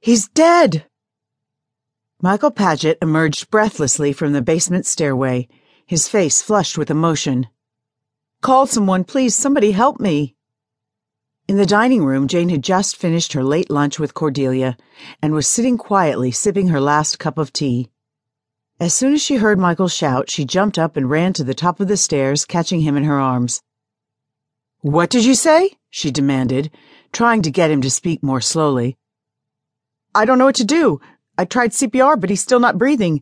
He's dead! Michael Paget emerged breathlessly from the basement stairway, his face flushed with emotion. Call someone, please, somebody help me. In the dining room, Jane had just finished her late lunch with Cordelia and was sitting quietly sipping her last cup of tea. As soon as she heard Michael shout, she jumped up and ran to the top of the stairs, catching him in her arms. What did you say? she demanded, trying to get him to speak more slowly. I don't know what to do. I tried CPR, but he's still not breathing.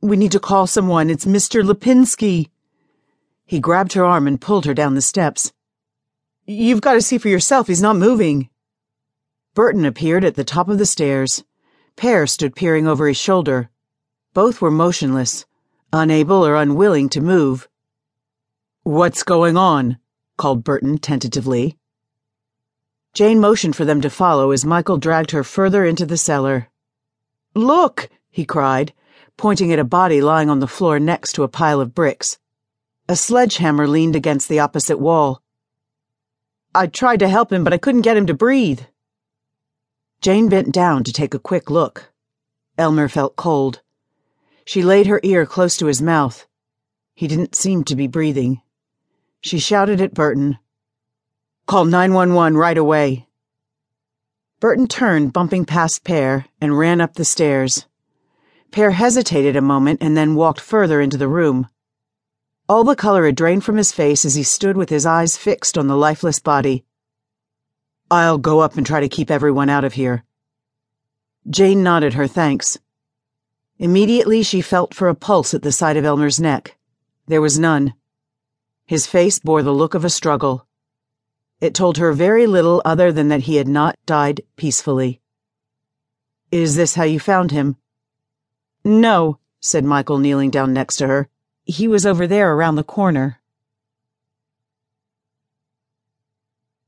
We need to call someone. It's Mr. Lipinski. He grabbed her arm and pulled her down the steps. You've got to see for yourself. He's not moving. Burton appeared at the top of the stairs. Pear stood peering over his shoulder. Both were motionless, unable or unwilling to move. What's going on? called Burton tentatively. Jane motioned for them to follow as Michael dragged her further into the cellar. Look, he cried, pointing at a body lying on the floor next to a pile of bricks. A sledgehammer leaned against the opposite wall. I tried to help him, but I couldn't get him to breathe. Jane bent down to take a quick look. Elmer felt cold. She laid her ear close to his mouth. He didn't seem to be breathing. She shouted at Burton. Call 911 right away. Burton turned, bumping past Pear, and ran up the stairs. Pear hesitated a moment and then walked further into the room. All the color had drained from his face as he stood with his eyes fixed on the lifeless body. I'll go up and try to keep everyone out of here. Jane nodded her thanks. Immediately she felt for a pulse at the side of Elmer's neck. There was none. His face bore the look of a struggle. It told her very little other than that he had not died peacefully. Is this how you found him? No, said Michael, kneeling down next to her. He was over there around the corner.